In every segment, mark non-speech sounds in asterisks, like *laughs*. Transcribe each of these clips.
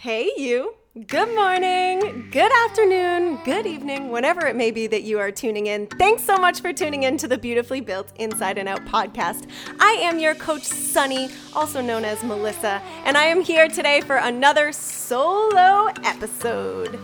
Hey, you. Good morning, good afternoon, good evening, whenever it may be that you are tuning in. Thanks so much for tuning in to the Beautifully Built Inside and Out podcast. I am your coach, Sunny, also known as Melissa, and I am here today for another solo episode.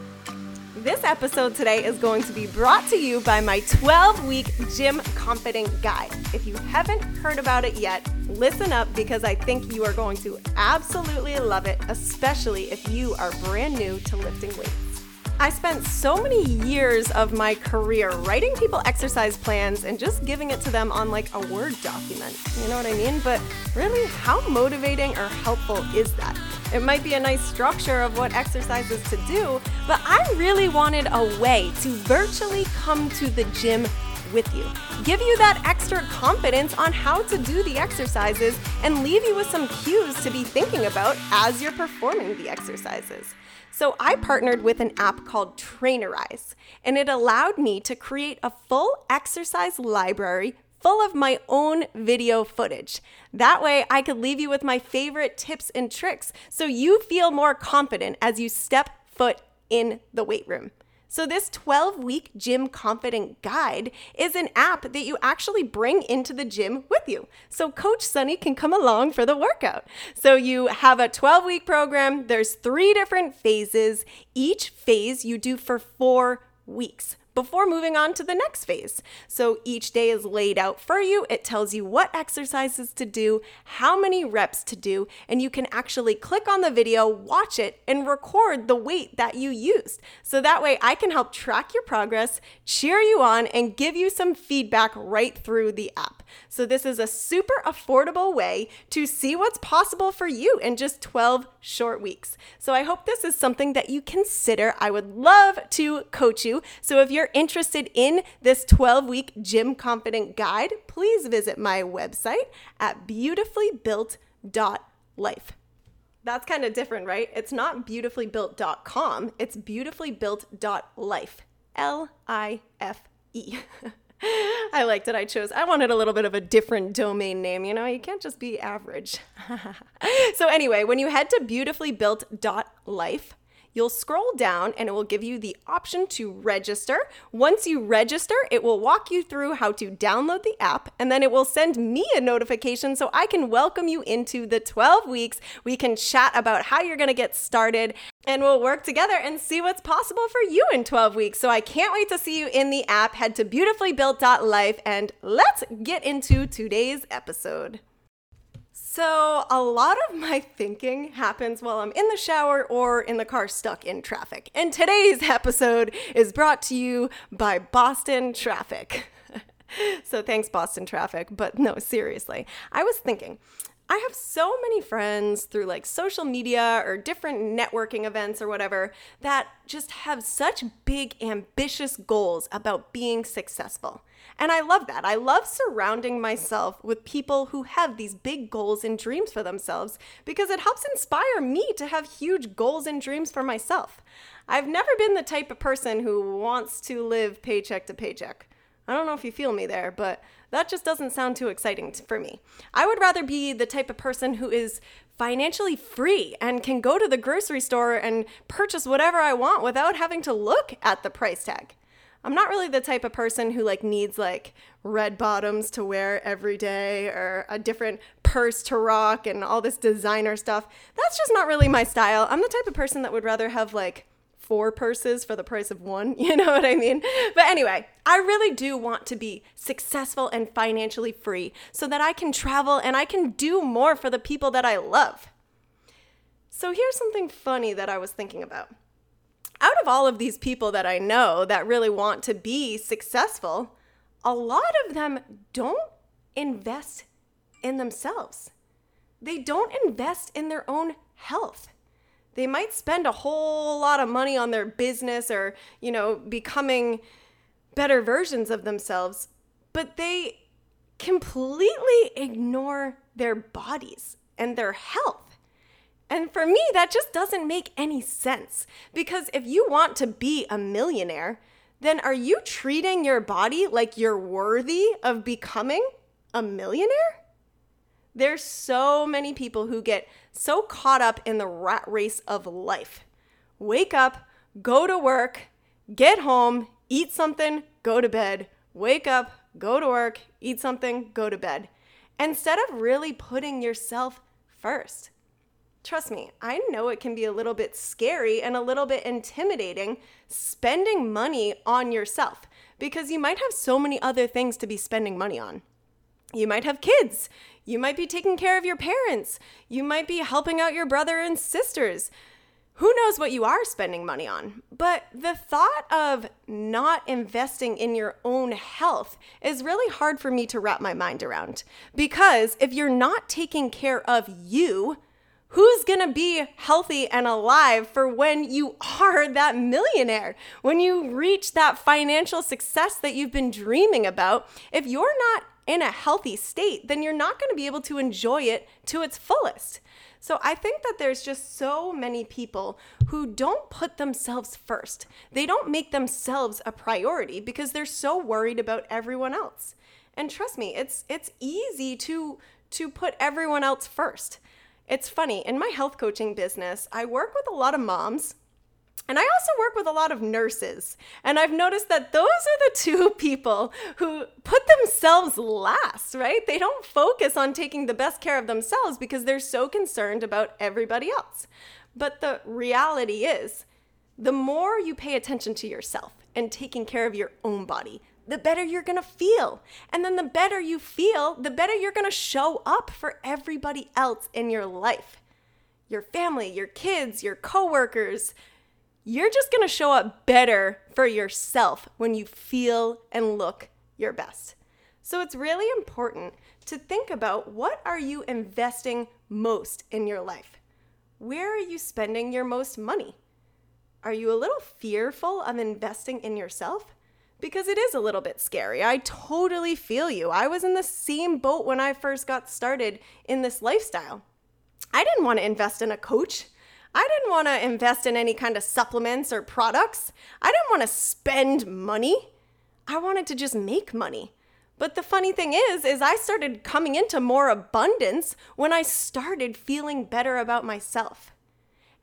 This episode today is going to be brought to you by my 12 week Gym Confident Guide. If you haven't heard about it yet, listen up because I think you are going to absolutely love it, especially if you are brand new to lifting weights. I spent so many years of my career writing people exercise plans and just giving it to them on like a Word document. You know what I mean? But really, how motivating or helpful is that? It might be a nice structure of what exercises to do, but I really wanted a way to virtually come to the gym with you, give you that extra confidence on how to do the exercises, and leave you with some cues to be thinking about as you're performing the exercises. So I partnered with an app called Trainerize, and it allowed me to create a full exercise library full of my own video footage. That way, I could leave you with my favorite tips and tricks so you feel more confident as you step foot in the weight room. So, this 12 week gym confident guide is an app that you actually bring into the gym with you. So, Coach Sunny can come along for the workout. So, you have a 12 week program, there's three different phases. Each phase you do for four weeks before moving on to the next phase. So each day is laid out for you. It tells you what exercises to do, how many reps to do, and you can actually click on the video, watch it, and record the weight that you used. So that way I can help track your progress, cheer you on, and give you some feedback right through the app. So this is a super affordable way to see what's possible for you in just 12 short weeks. So I hope this is something that you consider. I would love to coach you. So if you're you're interested in this 12 week Gym Confident Guide, please visit my website at beautifullybuilt.life. That's kind of different, right? It's not beautifullybuilt.com, it's beautifullybuilt.life. L I F E. *laughs* I liked it. I chose, I wanted a little bit of a different domain name. You know, you can't just be average. *laughs* so, anyway, when you head to beautifullybuilt.life, You'll scroll down and it will give you the option to register. Once you register, it will walk you through how to download the app and then it will send me a notification so I can welcome you into the 12 weeks. We can chat about how you're going to get started and we'll work together and see what's possible for you in 12 weeks. So I can't wait to see you in the app. Head to beautifullybuilt.life and let's get into today's episode. So, a lot of my thinking happens while I'm in the shower or in the car stuck in traffic. And today's *laughs* episode is brought to you by Boston Traffic. *laughs* so, thanks, Boston Traffic. But no, seriously, I was thinking. I have so many friends through like social media or different networking events or whatever that just have such big, ambitious goals about being successful. And I love that. I love surrounding myself with people who have these big goals and dreams for themselves because it helps inspire me to have huge goals and dreams for myself. I've never been the type of person who wants to live paycheck to paycheck. I don't know if you feel me there, but that just doesn't sound too exciting for me. I would rather be the type of person who is financially free and can go to the grocery store and purchase whatever I want without having to look at the price tag. I'm not really the type of person who like needs like red bottoms to wear every day or a different purse to rock and all this designer stuff. That's just not really my style. I'm the type of person that would rather have like four purses for the price of one. *laughs* You know what I mean? But anyway, I really do want to be successful and financially free so that I can travel and I can do more for the people that I love. So here's something funny that I was thinking about out of all of these people that I know that really want to be successful, a lot of them don't invest in themselves. They don't invest in their own health. They might spend a whole lot of money on their business or, you know, becoming better versions of themselves, but they completely ignore their bodies and their health. And for me, that just doesn't make any sense. Because if you want to be a millionaire, then are you treating your body like you're worthy of becoming a millionaire? There's so many people who get so caught up in the rat race of life. Wake up, go to work, get home, eat something, go to bed, wake up, go to work, eat something, go to bed, instead of really putting yourself first. Trust me, I know it can be a little bit scary and a little bit intimidating spending money on yourself because you might have so many other things to be spending money on. You might have kids. You might be taking care of your parents. You might be helping out your brother and sisters. Who knows what you are spending money on? But the thought of not investing in your own health is really hard for me to wrap my mind around. Because if you're not taking care of you, who's gonna be healthy and alive for when you are that millionaire, when you reach that financial success that you've been dreaming about? If you're not in a healthy state, then you're not gonna be able to enjoy it to its fullest. So I think that there's just so many people who don't put themselves first. They don't make themselves a priority because they're so worried about everyone else. And trust me, it's it's easy to to put everyone else first. It's funny, in my health coaching business, I work with a lot of moms and I also work with a lot of nurses. And I've noticed that those are the *laughs* two people who put themselves last, right? They don't focus on taking the best care of themselves because they're so concerned about everybody else. But the reality is, the more you pay attention to yourself and taking care of your own body, the better you're gonna feel. And then the better you feel, the better you're gonna show up for everybody else in your life your family, your kids, your coworkers. You're just gonna show up better for yourself when you feel and look your best. So it's really important to think about what are you investing most in your life? Where are you spending your most money? Are you a little fearful of investing in yourself? because it is a little bit scary. I totally feel you. I was in the same boat when I first got started in this lifestyle. I didn't want to invest in a coach. I didn't want to invest in any kind of supplements or products. I didn't want to spend money. I wanted to just make money. But the funny thing is is I started coming into more abundance when I started feeling better about myself.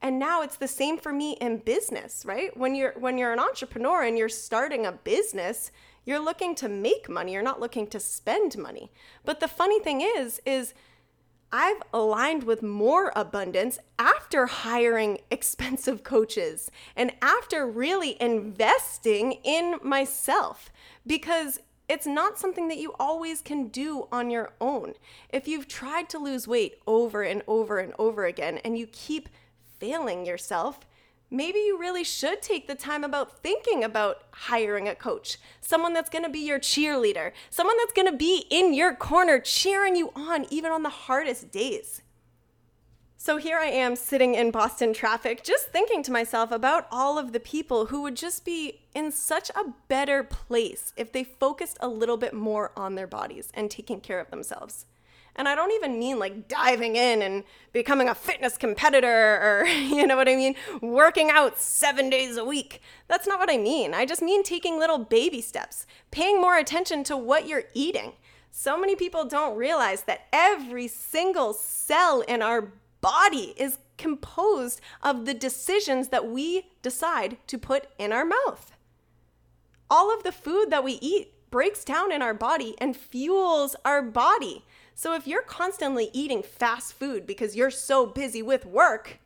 And now it's the same for me in business, right? When you're when you're an entrepreneur and you're starting a business, you're looking to make money, you're not looking to spend money. But the funny thing is is I've aligned with more abundance after hiring *laughs* expensive coaches and after really investing in myself because it's not something that you always can do on your own. If you've tried to lose weight over and over and over again and you keep failing yourself, maybe you really should take the time about thinking about hiring a coach, someone that's going to be your cheerleader, someone that's going to be in your corner cheering you on even on the hardest days. So here I am sitting in Boston traffic, just thinking to myself about all of the people who would just be in such a better place if they focused a little bit more on their bodies and taking care of themselves. And I don't even mean like diving in and becoming a fitness competitor or, *laughs* you know what I mean, working out seven days a week. That's not what I mean. I just mean taking little baby steps, paying more attention to what you're eating. So many people don't realize that every single cell in our body is composed of the decisions that we decide to put in our mouth. All of the food that we eat breaks down in our body and fuels our body. So if you're constantly eating fast food because you're so busy with work,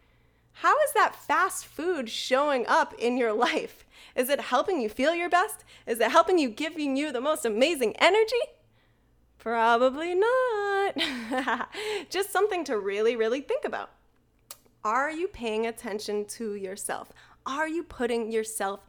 how is that fast food showing up in your *laughs* life? Is it helping you feel your best? Is it helping you, giving you the most amazing energy? Probably not. *laughs* Just something to really, really think about. Are you paying attention to yourself? Are you putting yourself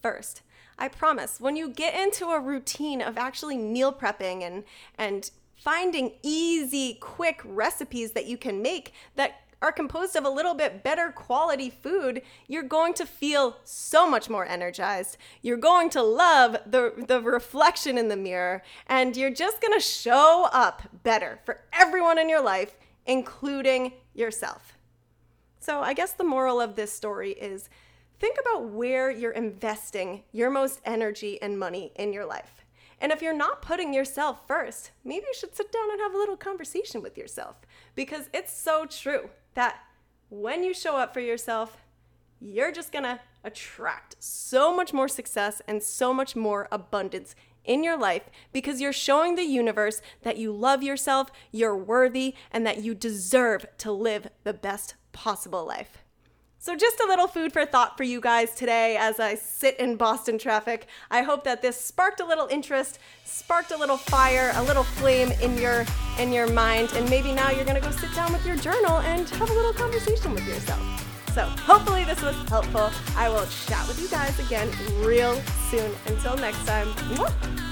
first? I promise, when you get into a routine of actually meal prepping and, and finding easy, quick recipes that you can make that are composed of a little bit better quality food, you're going to feel so much more energized. You're going to love the, the reflection in the mirror, and you're just gonna show up better for everyone in your life, including yourself. So, I guess the moral of this story is think about where you're investing your most energy and money in your life. And if you're not putting yourself first, maybe you should sit down and have a little conversation with yourself because it's so true. that when you show up for yourself, you're just gonna attract so much more success and so much more abundance in your life because you're showing the universe that you love yourself, you're worthy, and that you deserve to live the best possible life. So, just a little food for thought for you guys today as I sit in Boston traffic. I hope that this sparked a little interest, sparked a little fire, a little flame in your in your mind, and maybe now you're gonna go sit down with your journal and have a little conversation with yourself. So, hopefully, this was helpful. I will chat with you guys again real soon. Until next time. Mwah!